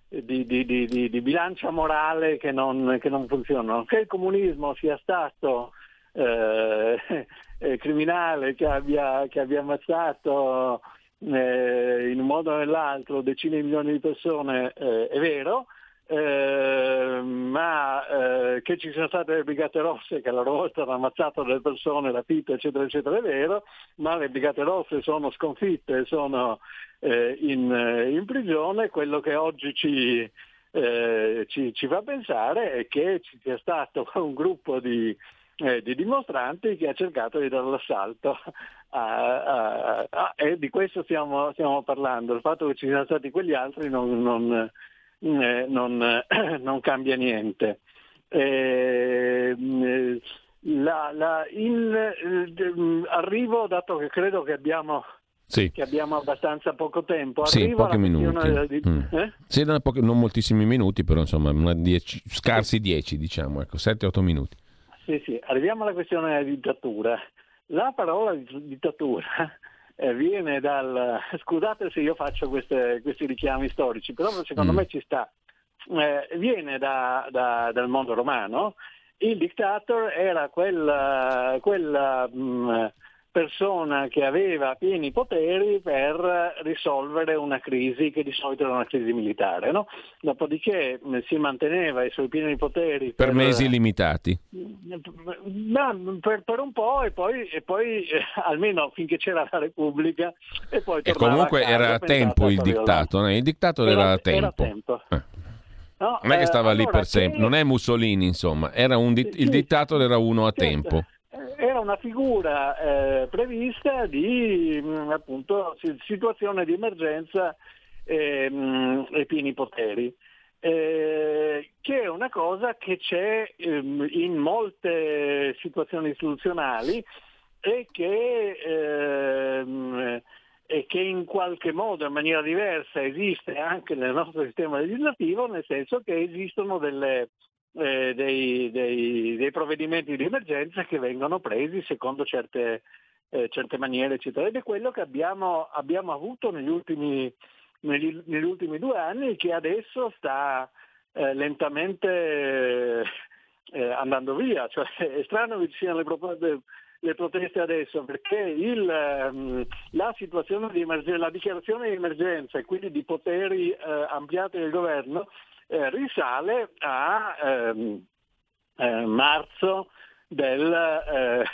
di, di, di, bilancia morale che non, che non, funzionano. Che il comunismo sia stato eh, eh, criminale, che abbia, che abbia ammazzato eh, in un modo o nell'altro decine di milioni di persone, è vero, eh, ma eh, che ci siano state le brigate rosse che a loro volta hanno ammazzato delle persone, rapite, eccetera, eccetera, è vero, ma le brigate rosse sono sconfitte, sono eh, in, eh, in, prigione, quello che oggi ci, eh, ci, ci, fa pensare è che ci sia stato un gruppo di, eh, di dimostranti che ha cercato di dare l'assalto a, a, a, e di questo stiamo, stiamo, parlando, il fatto che ci siano stati quegli altri non, non eh, non, non, cambia niente. Eh, la, la, in, eh, arrivo, dato che credo che abbiamo, sì. che abbiamo abbastanza poco tempo. Sì, pochi minuti. Di... Mm. Eh? Sì, pochi, non moltissimi minuti, però insomma dieci, scarsi 10, diciamo, ecco, 7-8 minuti. Sì, sì, arriviamo alla questione della dittatura. La parola dittatura eh, viene dal... Scusate se io faccio queste, questi richiami storici, però secondo mm. me ci sta. Eh, viene da, da, dal mondo romano. Il dictator era quel, quel mh, persona che aveva pieni poteri per risolvere una crisi che di solito era una crisi militare. No? Dopodiché mm, si manteneva i suoi pieni poteri per, per mesi limitati. Per, per, un po' e poi, e poi eh, almeno finché c'era la Repubblica e poi E comunque casa, era a tempo il dittato, no? il dittato era, a tempo. Era tempo. Eh. No, non è che stava eh, lì per sempre, che... non è Mussolini insomma, di... il dittato era uno a certo. tempo era una figura eh, prevista di mh, mm, appunto, situazione di emergenza e, mh, mm, e pieni poteri. Eh, che è una cosa che c'è ehm, in molte situazioni istituzionali e che, ehm, e che, in qualche modo, in maniera diversa, esiste anche nel nostro sistema legislativo, nel senso che esistono delle, eh, dei, dei, dei, provvedimenti di emergenza che vengono presi secondo certe, eh, certe maniere, eccetera. Ed è quello che abbiamo, abbiamo avuto negli ultimi, negli, negli ultimi, due anni che adesso sta eh, lentamente eh, andando via, cioè è strano che ci siano le, proposte, le proteste adesso perché il, ehm, la di emergenza, la dichiarazione di emergenza e quindi di poteri eh, ampliati del governo eh, risale a ehm, eh, marzo del, eh,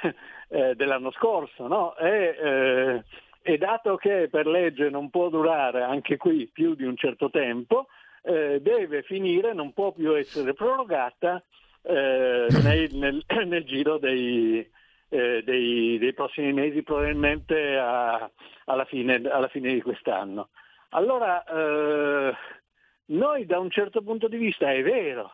eh, dell'anno scorso no? e, e, dato che per legge non può durare anche qui più di un certo tempo, deve finire, non può più essere prorogata eh, nel, nel, nel, giro dei, eh, dei, dei, prossimi mesi, probabilmente a, alla, fine, alla, fine, di quest'anno. Allora, eh, noi da un certo punto di vista è vero,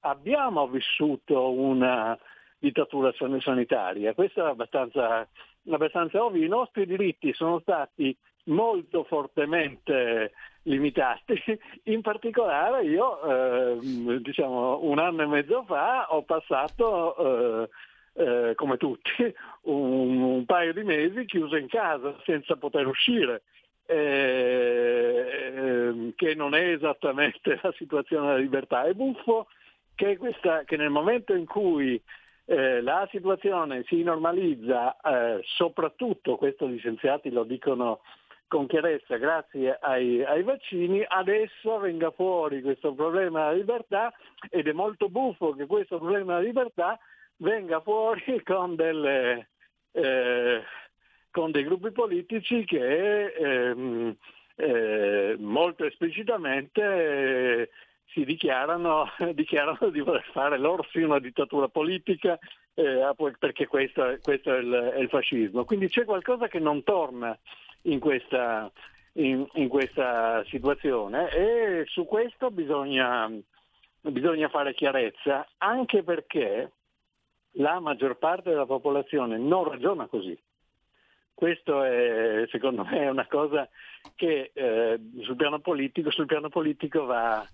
abbiamo vissuto una dittatura sanitaria, questo è abbastanza, abbastanza ovvio, i nostri diritti sono stati molto fortemente limitati. In particolare io, eh, diciamo, un anno e mezzo fa ho passato, eh, eh, come tutti, un, un, paio di mesi chiuso in casa senza poter uscire. Eh, che non è esattamente la situazione della libertà. È buffo che, questa, che nel momento in cui eh, la situazione si normalizza, eh, soprattutto, questo gli scienziati lo dicono con chiarezza grazie ai, ai, vaccini, adesso venga fuori questo problema della libertà ed è molto buffo che questo problema della libertà venga fuori con, delle, eh, con dei gruppi politici che ehm, eh, molto esplicitamente eh, si dichiarano, dichiarano, di voler fare loro sì una dittatura politica eh, perché questo, questo è, il, è il fascismo. Quindi c'è qualcosa che non torna in questa, in, in questa situazione e su questo bisogna, bisogna fare chiarezza anche perché la maggior parte della popolazione non ragiona così. Questo è, secondo me, è una cosa che eh, sul, piano politico, sul piano politico va,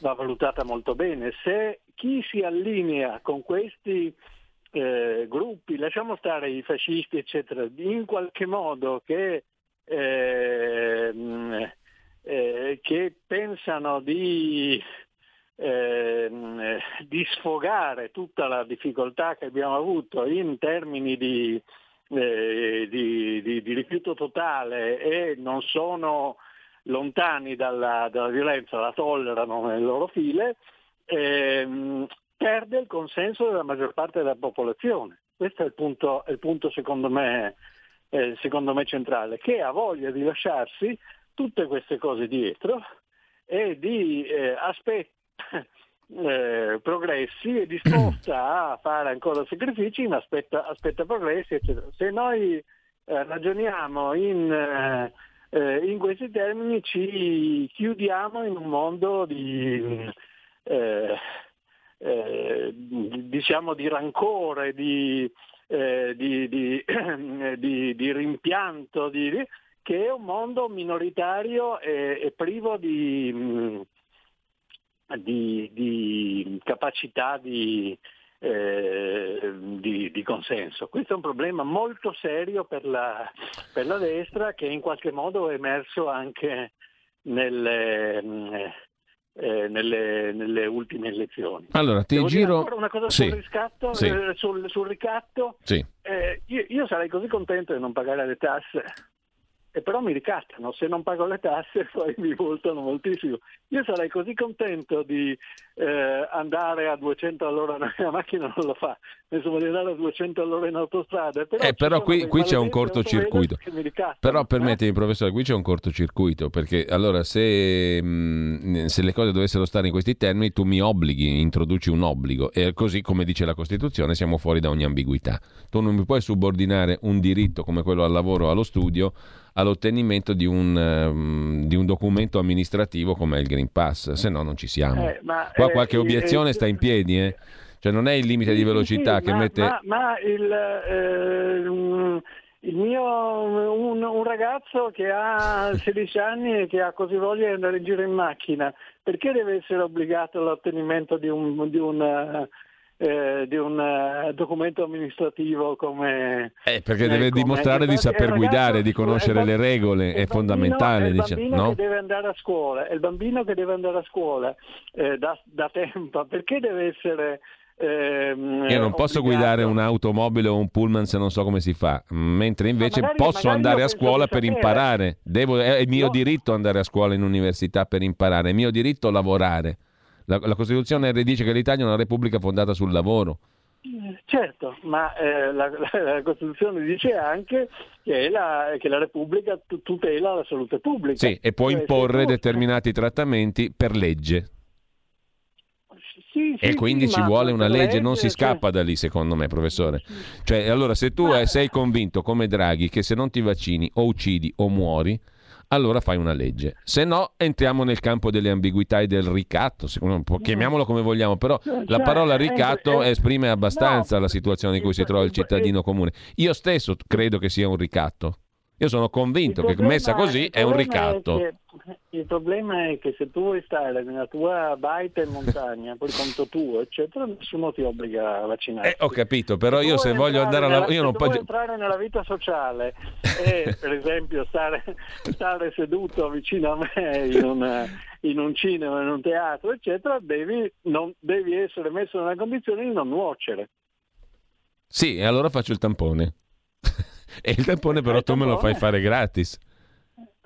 va, valutata molto bene. Se chi si allinea con questi eh, gruppi, lasciamo stare i fascisti, eccetera, in qualche modo che eh, eh, che pensano di, eh, di, sfogare tutta la difficoltà che abbiamo avuto in termini di, eh, di, di rifiuto totale e non sono lontani dalla, dalla, violenza, la tollerano nelle loro file, ehm, perde il consenso della maggior parte della popolazione. Questo è il punto, è il punto secondo me eh, secondo me centrale, che ha voglia di lasciarsi tutte queste cose dietro e di eh, aspettare eh, progressi, è disposta a fare ancora sacrifici, ma aspetta, aspetta progressi, eccetera. Se noi eh, ragioniamo in, eh, eh, in, questi termini ci chiudiamo in un mondo di, diciamo di rancore, di, eh, di, di, rimpianto, che è un mondo minoritario e, e privo di, capacità eh, di, consenso. Questo è un problema molto serio per la, per la destra che in qualche modo è emerso anche nelle, eh, nelle, nelle, ultime elezioni. Allora, ti Devo giro... una cosa sì. sul riscatto, sì. eh, sul, sul, ricatto. Sì. Eh, io, io, sarei così contento di non pagare le tasse e però mi ricattano, se non pago le tasse poi mi multano moltissimo. Io sarei così contento di eh, andare a 200 all'ora, la macchina non lo fa, insomma di andare a 200 all'ora in autostrada. Però, eh, però qui, qui c'è un cortocircuito. Però permettimi professore, qui c'è un cortocircuito, perché allora se, mh, mm, se le cose dovessero stare in questi termini tu mi obblighi, introduci un obbligo e così come dice la Costituzione siamo fuori da ogni ambiguità. Tu non mi puoi subordinare un diritto come quello al lavoro o allo studio all'ottenimento di un, um, di un documento amministrativo come il Green Pass, se no non ci siamo. Eh, ma, Qua qualche eh, obiezione eh, sta in piedi, eh? Cioè non è il limite di velocità sì, che ma, mette... Ma, ma il, eh, il mio, un, un, ragazzo che ha 16 anni e che ha così voglia di andare in giro in macchina, perché deve essere obbligato all'ottenimento di un, di un eh, di un uh, documento amministrativo come... Eh, perché deve eh, come, dimostrare di saper guidare, di conoscere le regole, è, fondamentale. È il bambino no? che deve andare a scuola, è il bambino che deve andare a scuola eh, da, da tempo, perché deve essere ehm, Io non posso obbligato. guidare un'automobile o un pullman se non so come si fa, mentre invece magari- posso magari andare a scuola per imparare. Devo- è mio No. diritto andare a scuola in università per imparare, è mio diritto lavorare. La, la Costituzione dice che l'Italia è una repubblica fondata sul lavoro. Certo, ma eh, la, la- Costituzione dice anche che la, che la Repubblica tu- tutela la salute pubblica. Sì, e può Cioè, imporre determinati trattamenti per legge. Sì, sì, E quindi sì, ci vuole una per legge, non si cioè- scappa da lì secondo me, professore. Cioè, allora se tu Ma- sei convinto come Draghi che se non ti vaccini o uccidi o muori, allora fai una legge. Se no, entriamo nel campo delle ambiguità e del ricatto, chiamiamolo come vogliamo, però Cioè, la parola ricatto esprime abbastanza la situazione in cui si trova il- cittadino comune. Io stesso credo che sia un ricatto. Io sono convinto che messa così è un ricatto. che- il problema è che se tu vuoi stare nella tua baita in montagna, per conto tuo, eccetera, nessuno ti obbliga a vaccinare. Eh, ho capito, però io se voglio andare a lavorare... Io non se posso... entrare nella vita sociale e per esempio stare, stare seduto vicino a me in, una- in un cinema, in un teatro, eccetera, devi, non- devi essere messo nella condizione di non nuocere. Sì, e allora faccio il tampone. E il tampone però il tu me lo fai fare gratis.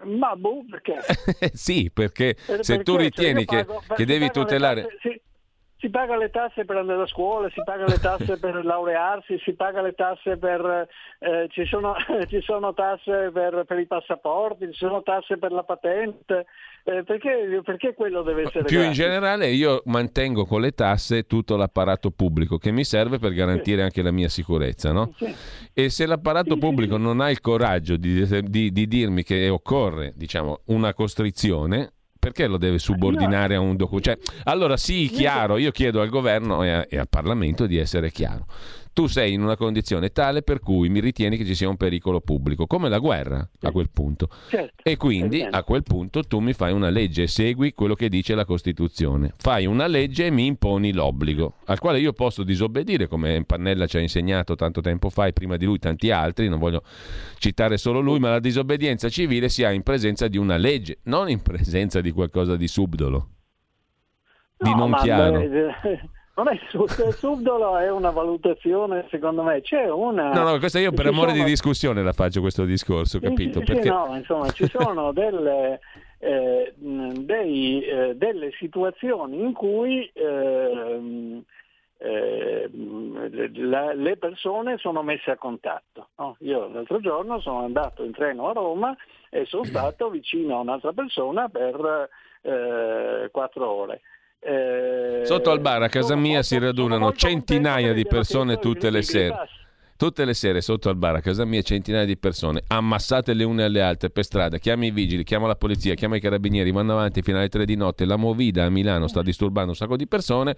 Ma boh, perché? sì, perché Per- se tu perché? ritieni Cioè, io che, pago- che devi pagano le tutelare... si, paga le tasse per andare a scuola, si paga le tasse per laurearsi, si paga le tasse per... eh, ci, sono, ci sono tasse per, per i passaporti, ci sono tasse per la patente. eh, perché, perché quello deve essere Più in gratis? generale io mantengo con le tasse tutto l'apparato pubblico che mi serve per garantire anche la mia sicurezza, no? Sì. E se l'apparato Sì, pubblico non ha il coraggio di, di- di dirmi che occorre, diciamo, una costrizione, perché lo deve subordinare a un documento? Cioè, allora sì, chiaro, io chiedo al governo e, a- e al Parlamento di essere chiaro. Tu sei in una condizione tale per cui mi ritieni che ci sia un pericolo pubblico, come la guerra a quel punto. Certo. E quindi a quel punto tu mi fai una legge, segui quello che dice la Costituzione. Fai una legge e mi imponi l'obbligo, al quale io posso disobbedire, come Pannella ci ha insegnato tanto tempo fa e prima di lui tanti altri, non voglio citare solo lui, ma la disobbedienza civile si ha in presenza di una legge, non in presenza di qualcosa di subdolo, di No, non chiaro. beh, Non è subdolo è una valutazione, secondo me. C'è una. No, no, questo io per ci amore di sono- discussione la faccio questo discorso, Sì, capito? sì, sì, Perché no, insomma, ci sono delle, eh, dei, eh, delle situazioni in cui ehm, ehm, la- le persone sono messe a contatto. no? Io l'altro giorno sono andato in treno a Roma e sono stato vicino a un'altra persona per eh, quattro ore. Eh, Sotto al bar a casa mia si radunano centinaia di persone tutte le sere. Tutte le sere sotto al bar a casa mia centinaia di persone ammassate le une alle altre per strada, chiama i vigili, chiama la polizia, chiama i carabinieri, vanno avanti fino alle tre di notte, la movida a Milano sta disturbando un sacco di persone,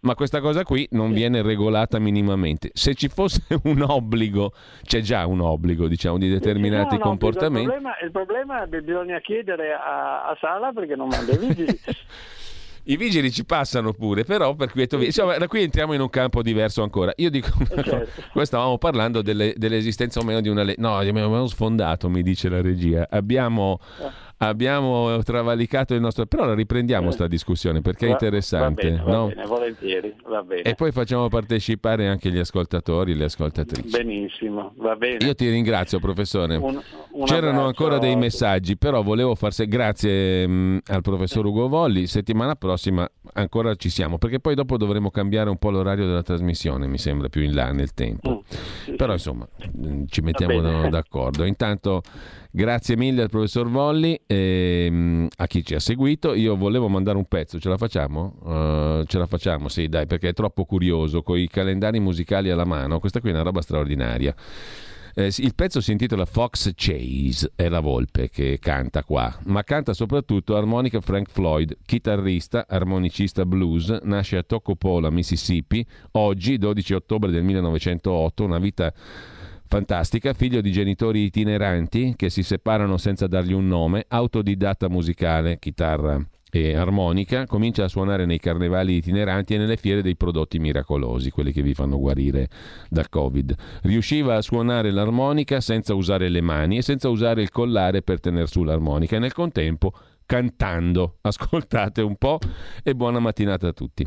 ma questa cosa qui non viene regolata minimamente. Se ci fosse un obbligo, c'è già un obbligo diciamo di determinati No, no, comportamenti. Il problema, il problema bisogna chiedere a, a Sala perché non manda i vigili. I vigili ci passano pure, però per quieto via. Insomma, da qui entriamo in un campo diverso ancora. Io dico una certo. Qua stavamo parlando delle- dell'esistenza o meno di una legge. No, abbiamo sfondato, mi dice la regia. Abbiamo, abbiamo travalicato il nostro. Però la riprendiamo Eh. sta discussione perché è Va- interessante. Va bene, va no? bene, volentieri, va bene. E poi facciamo partecipare anche gli ascoltatori e le ascoltatrici. Benissimo, va bene. Io ti ringrazio, professore. Un- un C'erano ancora dei messaggi, però volevo far se- grazie mh, al professor Ugo Volli. Settimana prossima ancora ci siamo, perché poi dopo dovremo cambiare un po' l'orario della trasmissione, mi sembra più in là nel tempo. Mm, sì, Però insomma, mh, ci mettiamo d'accordo. Intanto grazie mille al professor Volli e mh, a chi ci ha seguito. Io volevo mandare un pezzo, ce la facciamo? Uh, ce la facciamo, sì, dai, perché è troppo curioso, con i calendari musicali alla mano. Questa qui è una roba straordinaria. Eh, il pezzo si intitola Fox Chase, è la volpe che canta qua, ma canta soprattutto armonica Frank Floyd, chitarrista, armonicista blues, nasce a Tocopola, Mississippi, oggi 12 ottobre del 1908, una vita fantastica, figlio di genitori itineranti che si separano senza dargli un nome, autodidatta musicale, chitarra e armonica, comincia a suonare nei carnevali itineranti e nelle fiere dei prodotti miracolosi, quelli che vi fanno guarire dal Covid. Riusciva a suonare l'armonica senza usare le mani e senza usare il collare per tenere su l'armonica e nel contempo cantando. Ascoltate un po' e buona mattinata a tutti.